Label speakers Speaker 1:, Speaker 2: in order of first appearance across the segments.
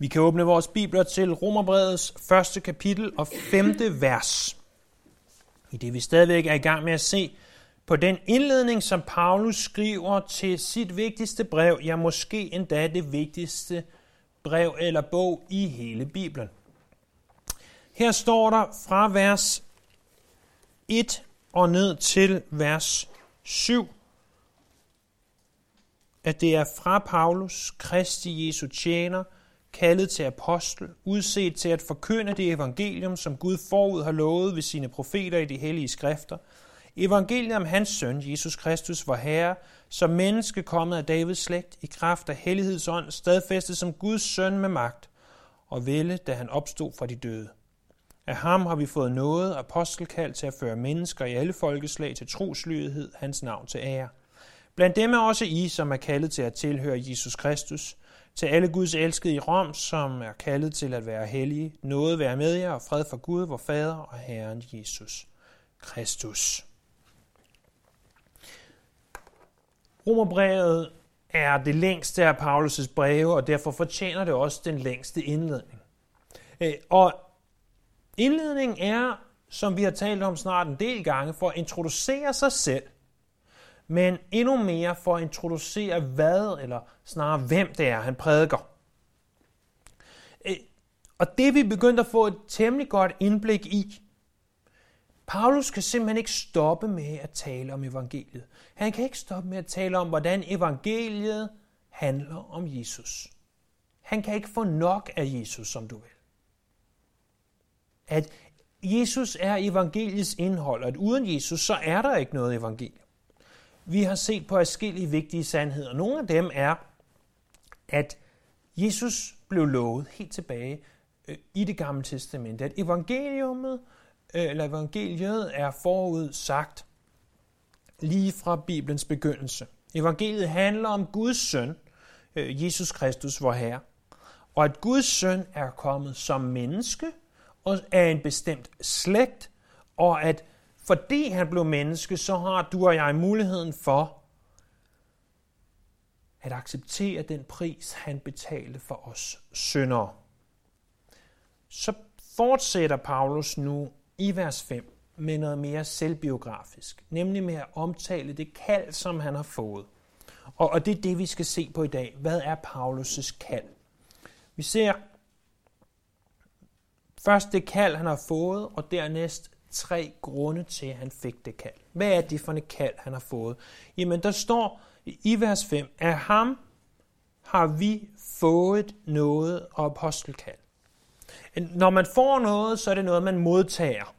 Speaker 1: Vi kan åbne vores bibler til Romerbrevets første kapitel og femte vers. I det vi stadigvæk er i gang med at se på den indledning, som Paulus skriver til sit vigtigste brev, ja måske endda det vigtigste brev eller bog i hele Bibelen. Her står der fra vers 1 og ned til vers 7, at det er fra Paulus, Kristi Jesu tjener, kaldet til apostel, udset til at forkynde det evangelium, som Gud forud har lovet ved sine profeter i de hellige skrifter. Evangeliet om hans søn, Jesus Kristus, vor Herre, som menneske kommet af Davids slægt, i kraft af hellighedsånd, stadfæstet som Guds søn med magt, og vælge, da han opstod fra de døde. Af ham har vi fået noget apostelkald til at føre mennesker i alle folkeslag til troslydighed, hans navn til ære. Blandt dem er også I, som er kaldet til at tilhøre Jesus Kristus, til alle Guds elskede i Rom, som er kaldet til at være hellige, noget være med jer og fred for Gud, vor Fader og Herren Jesus Kristus. Romerbrevet er det længste af Paulus' breve, og derfor fortjener det også den længste indledning. Øh, og indledningen er, som vi har talt om snart en del gange, for at introducere sig selv – men endnu mere for at introducere hvad, eller snarere hvem det er, han prædiker. Øh, og det vi begyndte at få et temmelig godt indblik i. Paulus kan simpelthen ikke stoppe med at tale om evangeliet. Han kan ikke stoppe med at tale om, hvordan evangeliet handler om Jesus. Han kan ikke få nok af Jesus, som du vil. At Jesus er evangeliets indhold, og at uden Jesus, så er der ikke noget evangelium. Vi har set på forskellige vigtige sandheder. Nogle af dem er, at Jesus blev lovet helt tilbage øh, i det gamle testamente, at evangeliumet, øh, eller evangeliet er forud sagt lige fra Bibelens begyndelse. Evangeliet handler om Guds søn, øh, Jesus Kristus, vor Herre, og at Guds søn er kommet som menneske og er en bestemt slægt, og at fordi han blev menneske, så har du og jeg muligheden for at acceptere den pris, han betalte for os syndere. Så fortsætter Paulus nu i vers 5 med noget mere selvbiografisk, nemlig med at omtale det kald, som han har fået. Og, og det er det, vi skal se på i dag. Hvad er Paulus' kald? Vi ser først det kald, han har fået, og dernæst tre grunde til, at han fik det kald. Hvad er det for et kald, han har fået? Jamen, der står i vers 5, af ham har vi fået noget og apostelkald. Når man får noget, så er det noget, man modtager.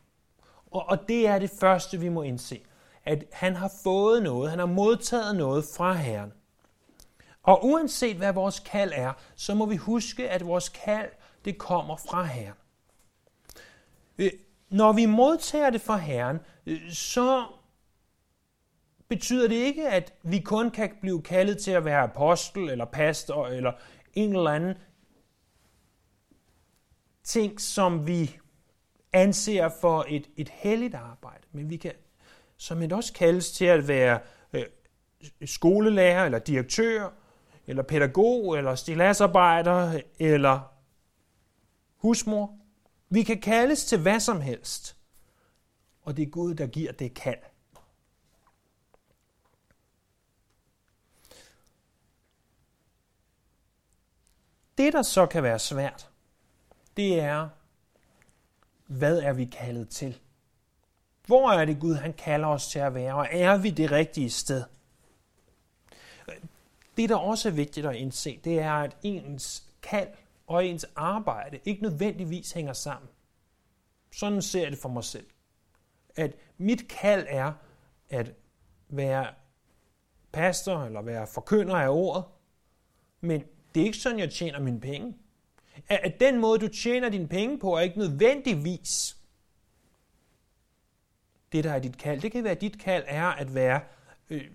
Speaker 1: Og, og det er det første, vi må indse. At han har fået noget, han har modtaget noget fra Herren. Og uanset hvad vores kald er, så må vi huske, at vores kald, det kommer fra Herren. Øh, når vi modtager det fra Herren, øh, så betyder det ikke, at vi kun kan blive kaldet til at være apostel eller pastor eller en eller anden ting, som vi anser for et, et helligt arbejde. Men vi kan som et også kaldes til at være øh, skolelærer eller direktør eller pædagog eller stilasarbejder eller husmor. Vi kan kaldes til hvad som helst, og det er Gud, der giver det kald. Det, der så kan være svært, det er, hvad er vi kaldet til? Hvor er det Gud, han kalder os til at være, og er vi det rigtige sted? Det, der også er vigtigt at indse, det er, at ens kald og ens arbejde ikke nødvendigvis hænger sammen. Sådan ser jeg det for mig selv. At mit kald er at være pastor eller være forkynder af ordet, men det er ikke sådan, jeg tjener mine penge. At den måde, du tjener dine penge på, er ikke nødvendigvis det, der er dit kald. Det kan være, at dit kald er at være, øh,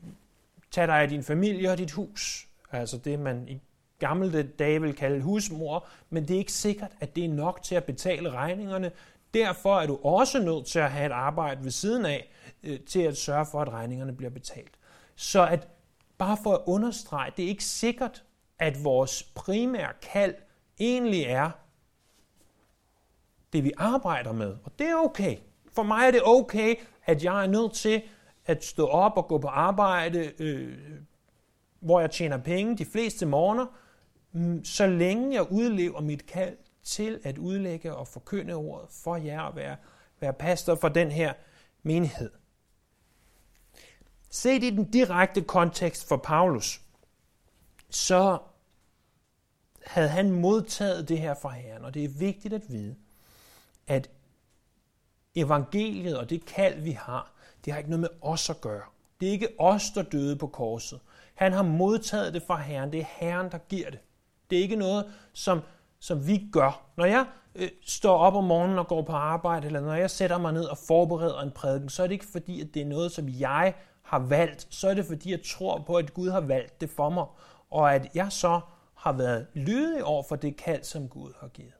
Speaker 1: tage dig af din familie og dit hus. Altså det, man i gamle dage vil kalde husmor, men det er ikke sikkert, at det er nok til at betale regningerne. Derfor er du også nødt til at have et arbejde ved siden af, øh, til at sørge for, at regningerne bliver betalt. Så at bare for at understrege, det er ikke sikkert, at vores primære kald, egentlig er det, vi arbejder med. Og det er okay. For mig er det okay, at jeg er nødt til at stå op og gå på arbejde, øh, hvor jeg tjener penge de fleste morgener, Mm, så længe jeg udlever mit kald til at udlægge og forkynde ordet for jer at være, være pastor for den her menighed. Set i den direkte kontekst for Paulus, så havde han modtaget det her fra Herren, og det er vigtigt at vide, at evangeliet og det kald, vi har, det har ikke noget med os at gøre. Det er ikke os, der døde på korset. Han har modtaget det fra Herren. Det er Herren, der giver det. Det er ikke noget, som, som vi gør. Når jeg øh, står op om morgenen og går på arbejde, eller når jeg sætter mig ned og forbereder en prædiken, så er det ikke fordi, at det er noget, som jeg har valgt. Så er det fordi, jeg tror på, at Gud har valgt det for mig. Og at jeg så har været lydig over for det kald, som Gud har givet.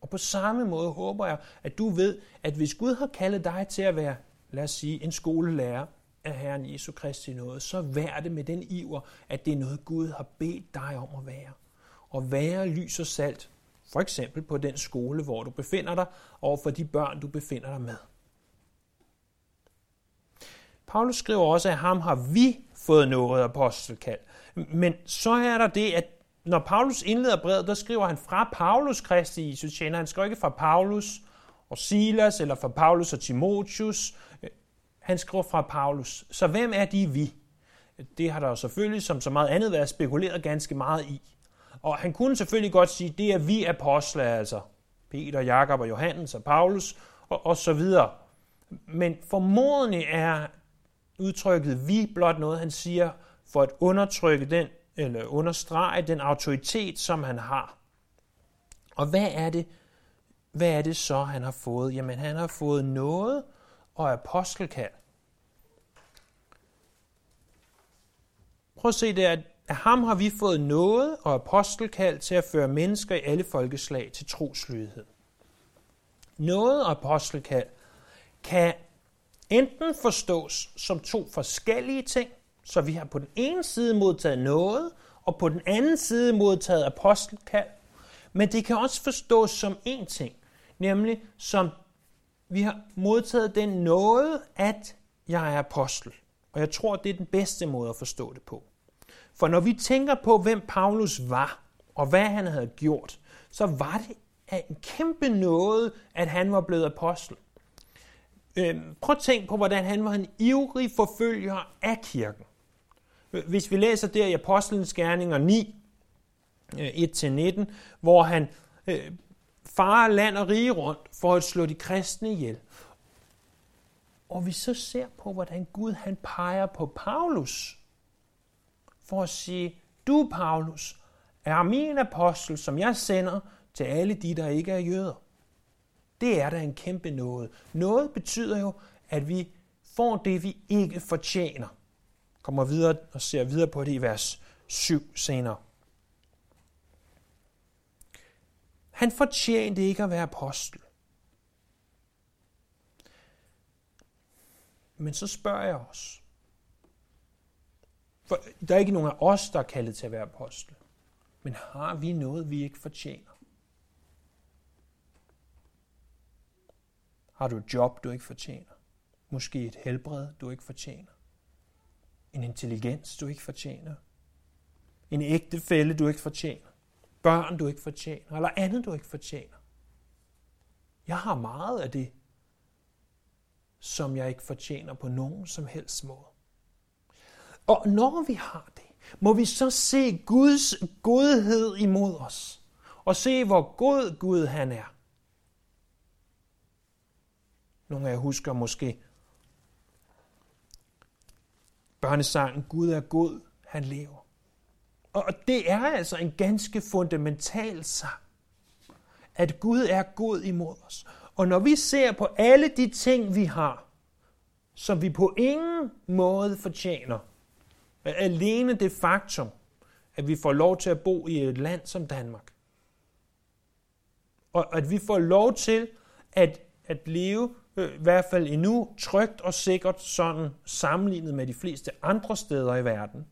Speaker 1: Og på samme måde håber jeg, at du ved, at hvis Gud har kaldet dig til at være, lad os sige, en skolelærer af Herren Jesu Kristi noget, så vær det med den iver, at det er noget, Gud har bedt dig om at være. Og være lys og salt, for eksempel på den skole, hvor du befinder dig, og for de børn, du befinder dig med. Paulus skriver også, at ham har vi fået noget apostelkald. Men så er der det, at når Paulus indleder brevet, der skriver han fra Paulus Kristi Jesus tjener. Han skriver ikke fra Paulus og Silas, eller fra Paulus og Timotius. Han skriver fra Paulus. Så hvem er de vi? Det har der jo selvfølgelig, som så meget andet, været spekuleret ganske meget i. Og han kunne selvfølgelig godt sige, det er vi apostle, altså Peter, Jakob og Johannes og Paulus og, og så videre. Men formodentlig er udtrykket vi blot noget, han siger for at undertrykke den eller understrege den autoritet, som han har. Og hvad er det, hvad er det så, han har fået? Jamen, han har fået noget og apostelkald. Prøv at se det, at af ham har vi fået noget og apostelkald til at føre mennesker i alle folkeslag til troslydighed. Noget og apostelkald kan enten forstås som to forskellige ting, så vi har på den ene side modtaget noget, og på den anden side modtaget apostelkald. Men det kan også forstås som én ting, nemlig som vi har modtaget den noget, at jeg er apostel. Og jeg tror, det er den bedste måde at forstå det på. For når vi tænker på, hvem Paulus var, og hvad han havde gjort, så var det en kæmpe noget, at han var blevet apostel. Øhm, prøv at tænke på, hvordan han var en ivrig forfølger af kirken. Hvis vi læser der i Apostlenes Gerninger 9, 1-19, øh, hvor han øh, farer land og rige rundt for at slå de kristne ihjel. Og vi så ser på, hvordan Gud han peger på Paulus, for at sige, du Paulus er min apostel, som jeg sender til alle de, der ikke er jøder. Det er da en kæmpe noget. Noget betyder jo, at vi får det, vi ikke fortjener kommer videre og ser videre på det i vers 7 senere. Han fortjente ikke at være apostel. Men så spørger jeg os. For der er ikke nogen af os, der er kaldet til at være apostle. Men har vi noget, vi ikke fortjener? Har du et job, du ikke fortjener? Måske et helbred, du ikke fortjener? En intelligens, du ikke fortjener. En ægtefælle, du ikke fortjener. Børn, du ikke fortjener. Eller andet, du ikke fortjener. Jeg har meget af det, som jeg ikke fortjener på nogen som helst måde. Og når vi har det, må vi så se Guds godhed imod os. Og se, hvor god Gud han er. Nogle af jer husker måske børnesangen Gud er god, han lever. Og det er altså en ganske fundamental sang, at Gud er god imod os. Og når vi ser på alle de ting, vi har, som vi på ingen måde fortjener, alene det faktum, at vi får lov til at bo i et land som Danmark, og at vi får lov til at, at leve Øh, i hvert fald endnu trygt og sikkert sådan sammenlignet med de fleste andre steder i verden.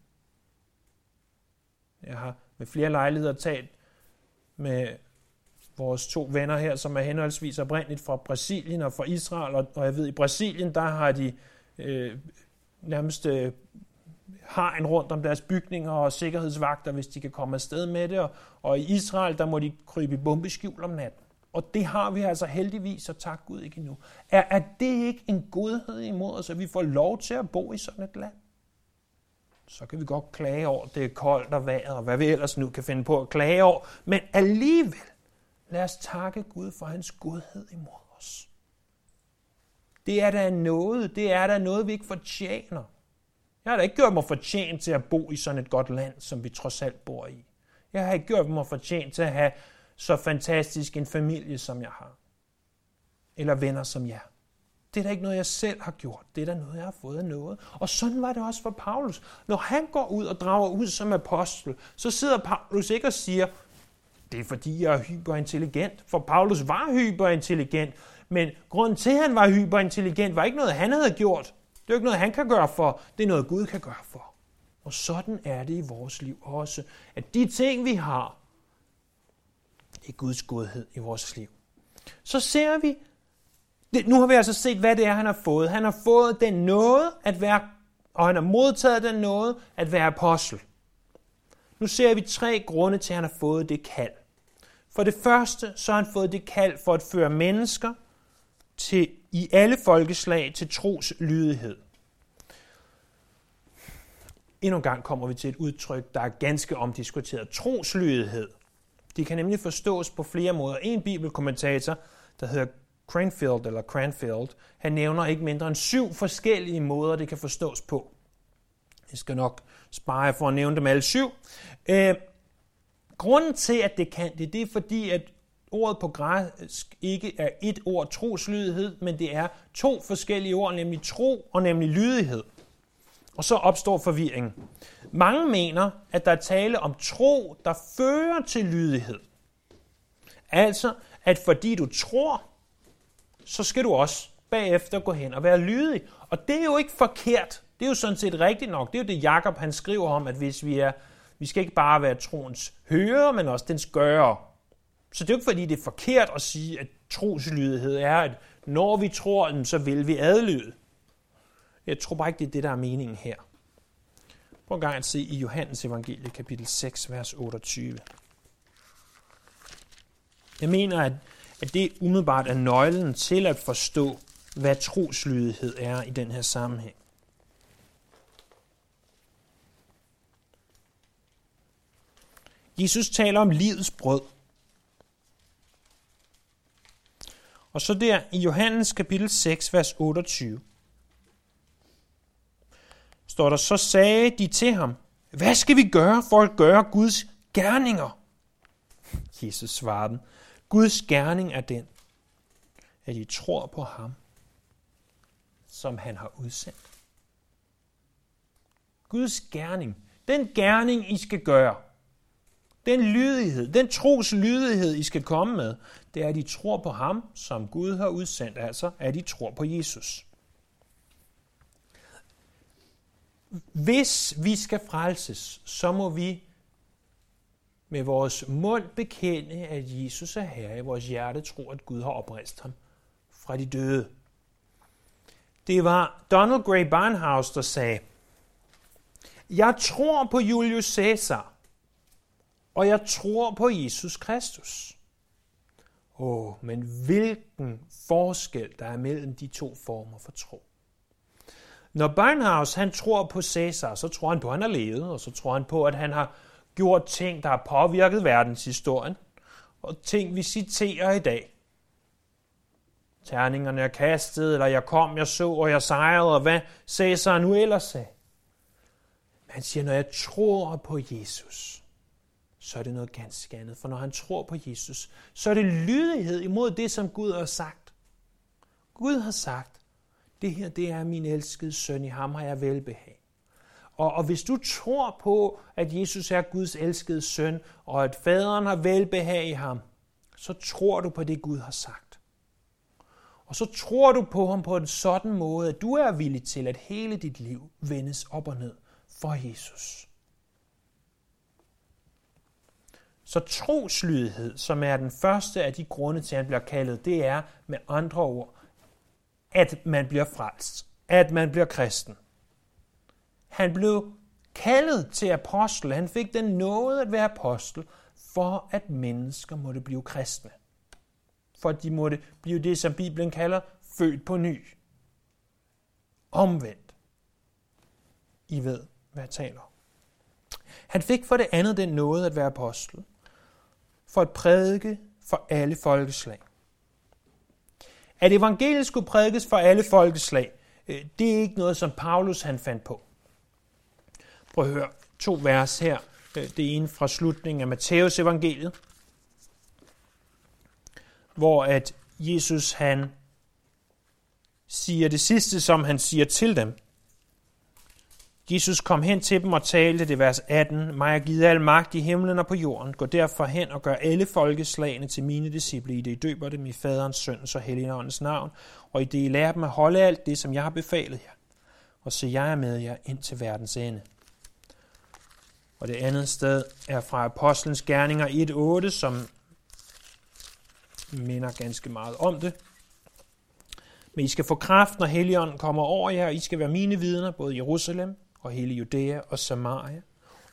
Speaker 1: Jeg har med flere lejligheder talt med vores to venner her, som er henholdsvis oprindeligt fra Brasilien og fra Israel, og, og jeg ved, i Brasilien, der har de øh, nærmest øh, har en rundt om deres bygninger og sikkerhedsvagter, hvis de kan komme afsted med det, og, og i Israel, der må de krybe i bombeskjul om natten. Og det har vi altså heldigvis, og tak Gud ikke endnu. Er, er det ikke en godhed imod os, at vi får lov til at bo i sådan et land? Så kan vi godt klage over, det er koldt og vejret, og hvad vi ellers nu kan finde på at klage over. Men alligevel, lad os takke Gud for hans godhed imod os. Det er da noget, det er da noget, vi ikke fortjener. Jeg har da ikke gjort mig fortjent til at bo i sådan et godt land, som vi trods alt bor i. Jeg har ikke gjort mig fortjent til at have så fantastisk en familie, som jeg har. Eller venner som jer. Det er da ikke noget, jeg selv har gjort. Det er da noget, jeg har fået af noget. Og sådan var det også for Paulus. Når han går ud og drager ud som apostel, så sidder Paulus ikke og siger, det er fordi, jeg er hyperintelligent. For Paulus var hyperintelligent. Men grunden til, at han var hyperintelligent, var ikke noget, han havde gjort. Det er ikke noget, han kan gøre for. Det er noget, Gud kan gøre for. Og sådan er det i vores liv også. At de ting, vi har, det er Guds godhed i vores liv. Så ser vi, det, nu har vi altså set, hvad det er, han har fået. Han har fået den noget at være, og han har modtaget den noget at være apostel. Nu ser vi tre grunde til, at han har fået det kald. For det første, så har han fået det kald for at føre mennesker til, i alle folkeslag til tros lydighed. Endnu en gang kommer vi til et udtryk, der er ganske omdiskuteret. Troslydighed. De kan nemlig forstås på flere måder. En bibelkommentator, der hedder Cranfield, eller Cranfield, han nævner ikke mindre end syv forskellige måder, det kan forstås på. Jeg skal nok spare for at nævne dem alle syv. Øh, grunden til, at det kan det, det er fordi, at ordet på græsk ikke er et ord troslydighed, men det er to forskellige ord, nemlig tro og nemlig lydighed. Og så opstår forvirring. Mange mener, at der er tale om tro, der fører til lydighed. Altså, at fordi du tror, så skal du også bagefter gå hen og være lydig. Og det er jo ikke forkert. Det er jo sådan set rigtigt nok. Det er jo det, Jakob han skriver om, at hvis vi er, vi skal ikke bare være troens hører, men også dens gøre. Så det er jo ikke fordi, det er forkert at sige, at troslydighed er, at når vi tror, så vil vi adlyde. Jeg tror bare ikke, det er det, der er meningen her. Prøv en gang at se i Johannes evangelie, kapitel 6, vers 28. Jeg mener, at, at det umiddelbart er nøglen til at forstå, hvad troslydighed er i den her sammenhæng. Jesus taler om livets brød. Og så der i Johannes kapitel 6, vers 28 står der, så sagde de til ham, hvad skal vi gøre for at gøre Guds gerninger? Jesus svarede dem, Guds gerning er den, at I tror på ham, som han har udsendt. Guds gerning, den gerning, I skal gøre, den lydighed, den tros lydighed, I skal komme med, det er, at I tror på ham, som Gud har udsendt, altså at I tror på Jesus. Hvis vi skal frelses, så må vi med vores mund bekende, at Jesus er Herre i vores hjerte, tror, at Gud har oprejst ham fra de døde. Det var Donald Gray Barnhouse, der sagde, Jeg tror på Julius Caesar, og jeg tror på Jesus Kristus. Åh, oh, men hvilken forskel der er mellem de to former for tro. Når Barnhouse han tror på Cæsar, så tror han på, at han har levet, og så tror han på, at han har gjort ting, der har påvirket verdenshistorien, og ting, vi citerer i dag. Terningerne er kastet, eller jeg kom, jeg så, og jeg sejrede, og hvad Cæsar nu ellers sagde. Men han siger, når jeg tror på Jesus, så er det noget ganske andet. For når han tror på Jesus, så er det lydighed imod det, som Gud har sagt. Gud har sagt, det her det er min elskede søn, i ham har jeg velbehag. Og, og hvis du tror på, at Jesus er Guds elskede søn, og at faderen har velbehag i ham, så tror du på det, Gud har sagt. Og så tror du på ham på en sådan måde, at du er villig til, at hele dit liv vendes op og ned for Jesus. Så troslydighed, som er den første af de grunde til, at han bliver kaldet, det er med andre ord, at man bliver frelst, at man bliver kristen. Han blev kaldet til apostel. Han fik den nåde at være apostel, for at mennesker måtte blive kristne. For at de måtte blive det, som Bibelen kalder født på ny. Omvendt. I ved, hvad jeg taler om. Han fik for det andet den nåde at være apostel, for at prædike for alle folkeslag. At evangeliet skulle prædikes for alle folkeslag, øh, det er ikke noget, som Paulus han fandt på. Prøv at høre to vers her. Øh, det ene fra slutningen af Matteus evangeliet, hvor at Jesus han siger det sidste, som han siger til dem. Jesus kom hen til dem og talte, det vers 18, mig er givet al magt i himlen og på jorden. Gå derfor hen og gør alle folkeslagene til mine disciple, i det I døber dem i faderens, søndens og helligåndens navn, og i det I lærer dem at holde alt det, som jeg har befalet jer. Og se, jeg er med jer ind til verdens ende. Og det andet sted er fra Apostlenes Gerninger 1.8, som minder ganske meget om det. Men I skal få kraft, når Helligånden kommer over jer, og I skal være mine vidner, både i Jerusalem og hele Judæa og Samaria,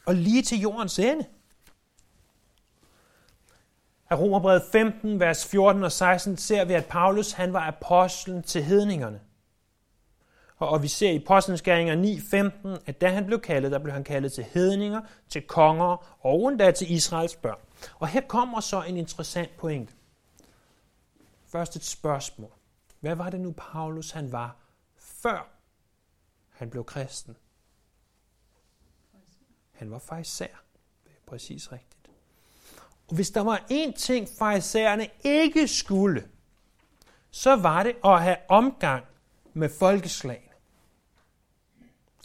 Speaker 1: og lige til jordens ende. Af Romerbrevet 15, vers 14 og 16 ser vi, at Paulus han var apostlen til hedningerne. Og og vi ser i Apostlenskæringer 9.15, at da han blev kaldet, der blev han kaldet til hedninger, til konger og endda til Israels børn. Og her kommer så en interessant pointe. Først et spørgsmål. Hvad var det nu, Paulus han var, før han blev kristen? Han var fejser. Det er præcis rigtigt. Og hvis der var én ting, fejserne ikke skulle, så var det at have omgang med folkeslag.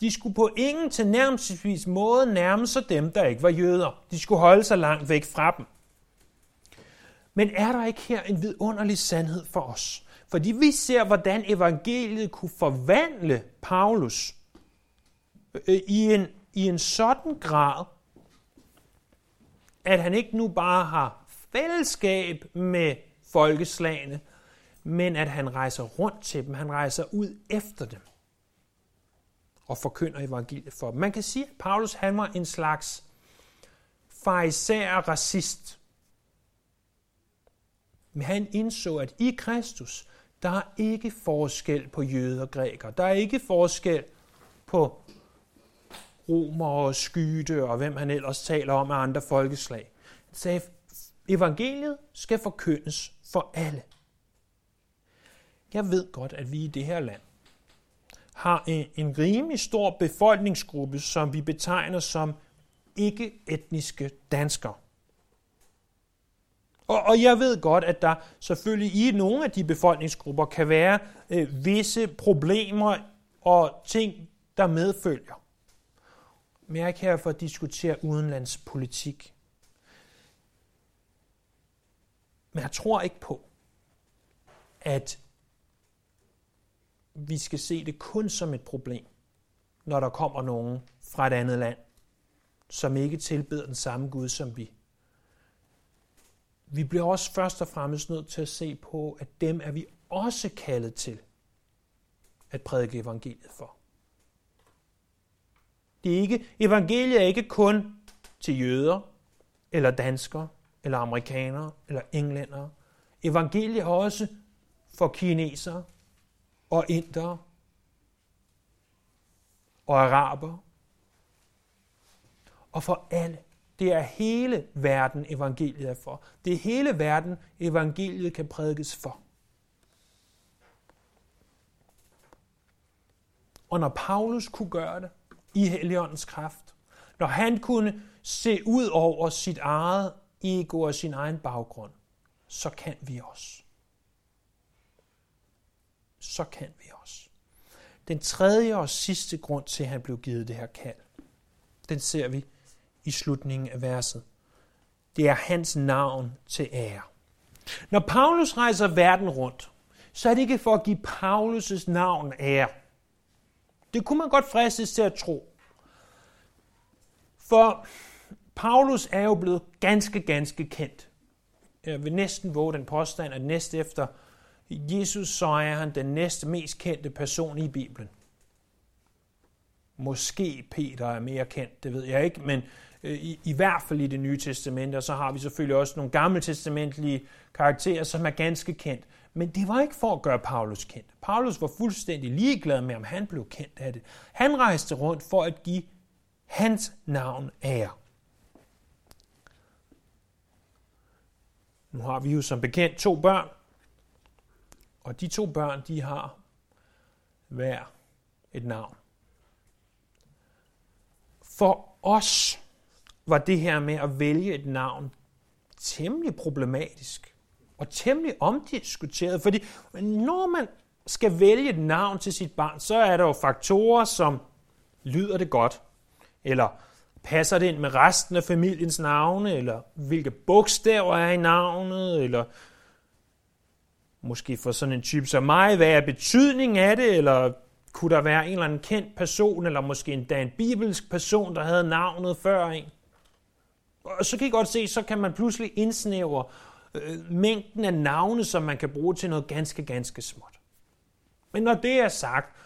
Speaker 1: De skulle på ingen til nærmest måde nærme sig dem, der ikke var jøder. De skulle holde sig langt væk fra dem. Men er der ikke her en vidunderlig sandhed for os? Fordi vi ser, hvordan evangeliet kunne forvandle Paulus øh, i en, i en sådan grad, at han ikke nu bare har fællesskab med folkeslagene, men at han rejser rundt til dem, han rejser ud efter dem og forkynder evangeliet for dem. Man kan sige, at Paulus han var en slags farisæer racist. Men han indså, at i Kristus, der er ikke forskel på jøder og grækere. Der er ikke forskel på romer og skyde og hvem han ellers taler om af andre folkeslag. Han sagde, evangeliet skal forkyndes for alle. Jeg ved godt, at vi i det her land har en, en rimelig stor befolkningsgruppe, som vi betegner som ikke-etniske danskere. Og, og jeg ved godt, at der selvfølgelig i nogle af de befolkningsgrupper kan være øh, visse problemer og ting, der medfølger. Men jeg er ikke her for at diskutere udenlandspolitik. Men jeg tror ikke på, at vi skal se det kun som et problem, når der kommer nogen fra et andet land, som ikke tilbeder den samme Gud som vi. Vi bliver også først og fremmest nødt til at se på, at dem er vi også kaldet til at prædike evangeliet for. Det er ikke, evangeliet er ikke kun til jøder, eller danskere, eller amerikanere, eller englændere. Evangeliet er også for kinesere, og indere og araber og for alle. Det er hele verden, evangeliet er for. Det er hele verden, evangeliet kan prædikes for. Og når Paulus kunne gøre det i Helligåndens kraft, når han kunne se ud over sit eget ego og sin egen baggrund, så kan vi også så kan vi også. Den tredje og sidste grund til, at han blev givet det her kald, den ser vi i slutningen af verset. Det er hans navn til ære. Når Paulus rejser verden rundt, så er det ikke for at give Paulus' navn ære. Det kunne man godt fristes til at tro. For Paulus er jo blevet ganske, ganske kendt. Jeg vil næsten våge den påstand, at næst efter Jesus, så er han den næste mest kendte person i Bibelen. Måske Peter er mere kendt, det ved jeg ikke, men øh, i, i hvert fald i det nye testamente, og så har vi selvfølgelig også nogle gamle testamentlige karakterer, som er ganske kendt. Men det var ikke for at gøre Paulus kendt. Paulus var fuldstændig ligeglad med, om han blev kendt af det. Han rejste rundt for at give hans navn ære. Nu har vi jo som bekendt to børn, og de to børn, de har hver et navn. For os var det her med at vælge et navn temmelig problematisk og temmelig omdiskuteret, fordi når man skal vælge et navn til sit barn, så er der jo faktorer som lyder det godt, eller passer det ind med resten af familiens navne, eller hvilke bogstaver er i navnet, eller måske for sådan en type som mig, hvad er betydningen af det, eller kunne der være en eller anden kendt person, eller måske endda en bibelsk person, der havde navnet før en. Og så kan I godt se, så kan man pludselig indsnævre øh, mængden af navne, som man kan bruge til noget ganske, ganske småt. Men når det er sagt,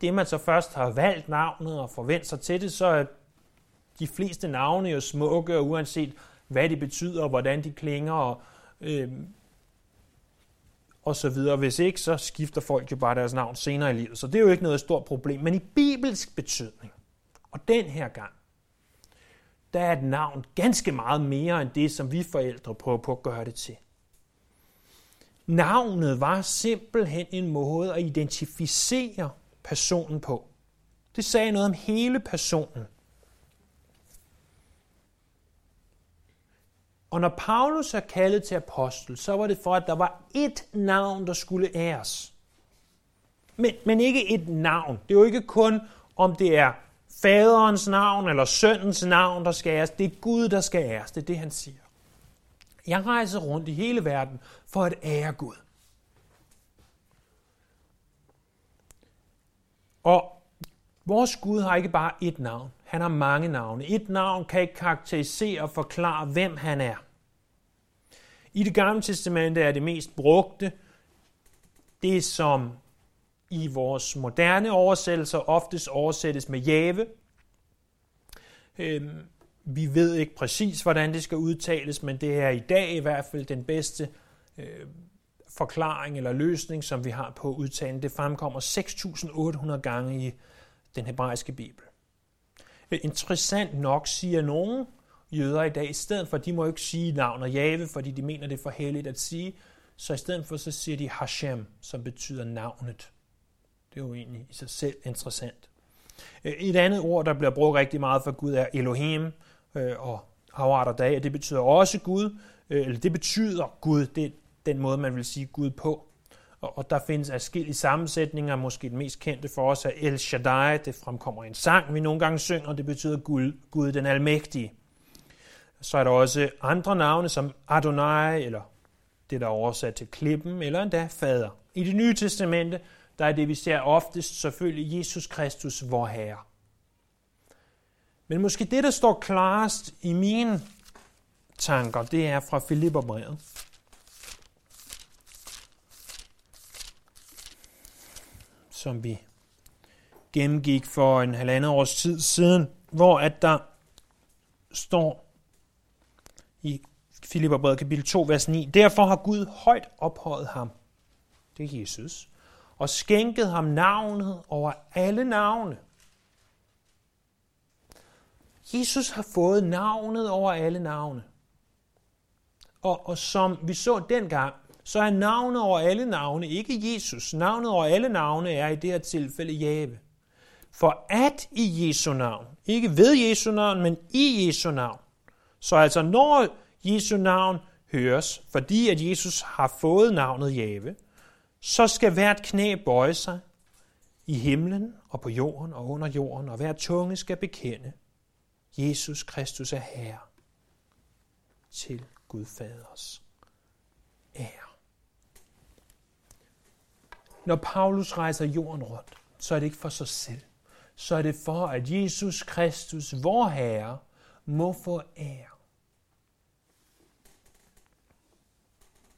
Speaker 1: det man så først har valgt navnet og forventet sig til det, så er de fleste navne jo smukke, og uanset hvad de betyder og hvordan de klinger og, øh, og så videre. Hvis ikke, så skifter folk jo bare deres navn senere i livet, så det er jo ikke noget stort problem. Men i bibelsk betydning, og den her gang, der er et navn ganske meget mere end det, som vi forældre prøver på at gøre det til. Navnet var simpelthen en måde at identificere personen på. Det sagde noget om hele personen. Og når Paulus er kaldet til apostel, så var det for, at der var ét navn, der skulle æres. Men, men ikke et navn. Det er jo ikke kun, om det er faderens navn eller søndens navn, der skal æres. Det er Gud, der skal æres. Det er det, han siger. Jeg rejser rundt i hele verden for at ære Gud. Og vores Gud har ikke bare et navn. Han har mange navne. Et navn kan ikke karakterisere og forklare, hvem han er. I det gamle testamente er det mest brugte, det som i vores moderne oversættelser oftest oversættes med jave. Øhm, vi ved ikke præcis, hvordan det skal udtales, men det er i dag i hvert fald den bedste øh, forklaring eller løsning, som vi har på udtalen. Det fremkommer 6.800 gange i den hebraiske bibel. Øh, interessant nok siger nogen jøder i dag, i stedet for, de må ikke sige navnet Jave, fordi de mener, det er for heldigt at sige, så i stedet for, så siger de Hashem, som betyder navnet. Det er jo egentlig i sig selv interessant. Øh, et andet ord, der bliver brugt rigtig meget for Gud, er Elohim øh, og dag, det betyder også Gud, øh, eller det betyder Gud, det er den måde, man vil sige Gud på. Og der findes afskillige sammensætninger, måske den mest kendte for os er El Shaddai, det fremkommer i en sang, vi nogle gange synger, det betyder Gud, Gud den Almægtige. Så er der også andre navne som Adonai, eller det der er oversat til klippen, eller endda fader. I det nye testamente, der er det, vi ser oftest selvfølgelig Jesus Kristus, vor Herre. Men måske det, der står klarest i mine tanker, det er fra Filipperbrevet. Som vi gennemgik for en halvandet års tid siden, hvor at der står i Filipperbrevet kapitel 2, vers 9. Derfor har Gud højt ophøjet ham, det er Jesus, og skænket ham navnet over alle navne. Jesus har fået navnet over alle navne. Og, og som vi så dengang, så er navnet over alle navne ikke Jesus. Navnet over alle navne er i det her tilfælde Jave. For at i Jesu navn, ikke ved Jesu navn, men i Jesu navn. Så altså når Jesu navn høres, fordi at Jesus har fået navnet Jave, så skal hvert knæ bøje sig i himlen og på jorden og under jorden, og hver tunge skal bekende, Jesus Kristus er Herre til Gud Faders ære. Når Paulus rejser jorden rundt, så er det ikke for sig selv. Så er det for, at Jesus Kristus, vor Herre, må få ære.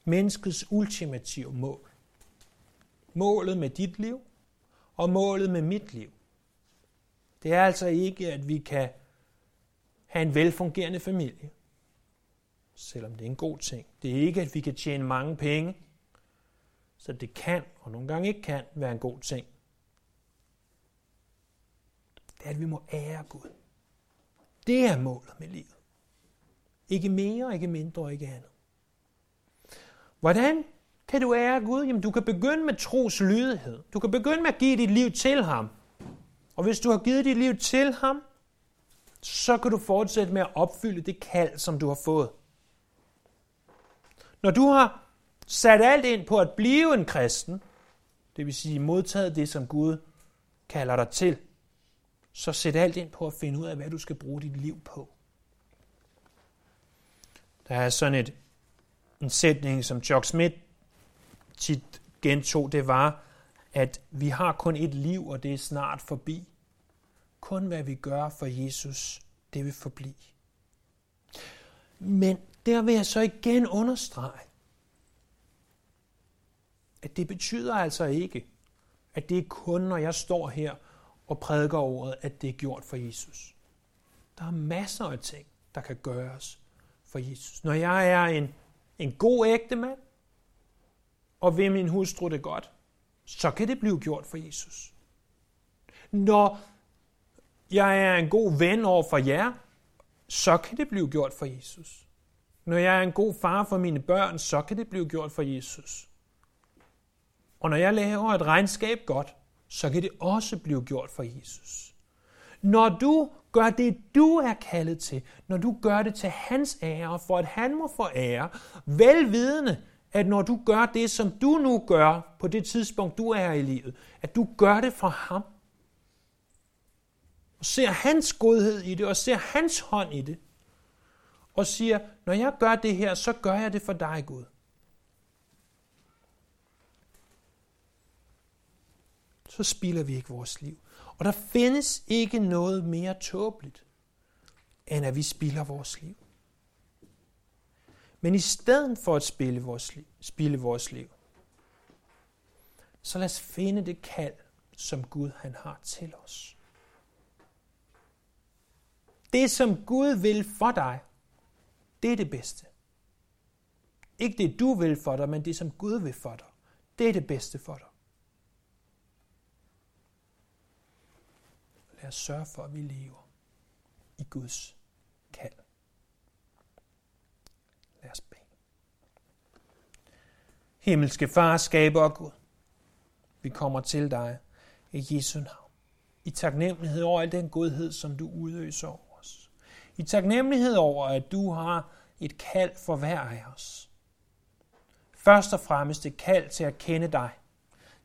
Speaker 1: Menneskets ultimative mål. Målet med dit liv og målet med mit liv. Det er altså ikke, at vi kan have en velfungerende familie, selvom det er en god ting. Det er ikke, at vi kan tjene mange penge, så det kan, og nogle gange ikke kan, være en god ting. Det er, at vi må ære Gud. Det er målet med livet. Ikke mere, ikke mindre ikke andet. Hvordan kan du ære Gud? Jamen, du kan begynde med tros lydighed. Du kan begynde med at give dit liv til ham. Og hvis du har givet dit liv til ham, så kan du fortsætte med at opfylde det kald, som du har fået. Når du har sat alt ind på at blive en kristen, det vil sige modtaget det, som Gud kalder dig til, så sæt alt ind på at finde ud af, hvad du skal bruge dit liv på. Der er sådan et, en sætning, som Chuck Smith tit gentog, det var, at vi har kun et liv, og det er snart forbi. Kun hvad vi gør for Jesus, det vil forblive. Men der vil jeg så igen understrege, at det betyder altså ikke, at det er kun, når jeg står her og prædiker ordet, at det er gjort for Jesus. Der er masser af ting, der kan gøres for Jesus. Når jeg er en, en god ægte mand, og vil min hustru det godt, så kan det blive gjort for Jesus. Når jeg er en god ven over for jer, så kan det blive gjort for Jesus. Når jeg er en god far for mine børn, så kan det blive gjort for Jesus. Og når jeg laver et regnskab godt, så kan det også blive gjort for Jesus. Når du gør det, du er kaldet til, når du gør det til hans ære, for at han må få ære, velvidende, at når du gør det, som du nu gør på det tidspunkt, du er i livet, at du gør det for ham. Og ser hans godhed i det, og ser hans hånd i det. Og siger, når jeg gør det her, så gør jeg det for dig, Gud. Så spilder vi ikke vores liv. Og der findes ikke noget mere tåbeligt, end at vi spilder vores liv. Men i stedet for at spille vores liv, spille vores liv, så lad os finde det kald, som Gud han har til os. Det, som Gud vil for dig, det er det bedste. Ikke det, du vil for dig, men det, som Gud vil for dig. Det er det bedste for dig. Lad os sørge for, at vi lever i Guds kald. Lad os bede. Himmelske Far, skaber og Gud, vi kommer til dig i Jesu navn. I taknemmelighed over al den godhed, som du udøser over os. I taknemmelighed over, at du har et kald for hver af os. Først og fremmest et kald til at kende dig,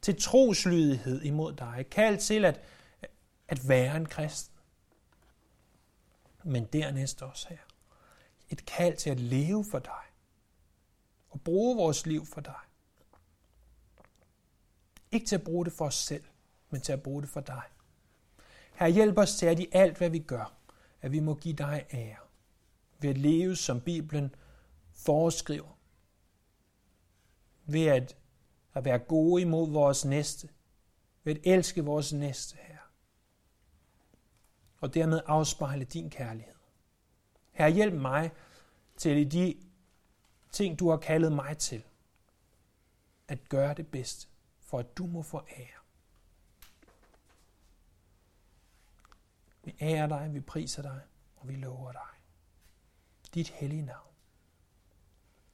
Speaker 1: til troslydighed imod dig, et kald til at, at være en kristen. Men dernæst også her, et kald til at leve for dig og bruge vores liv for dig. Ikke til at bruge det for os selv, men til at bruge det for dig. Her hjælp os til, at i alt, hvad vi gør, at vi må give dig ære. Ved at leve, som Bibelen foreskriver. Ved at, at være gode imod vores næste. Ved at elske vores næste, her. Og dermed afspejle din kærlighed. Her hjælp mig til de ting, du har kaldet mig til, at gøre det bedst, for at du må få ære. Vi ærer dig, vi priser dig, og vi lover dig. Dit hellige navn.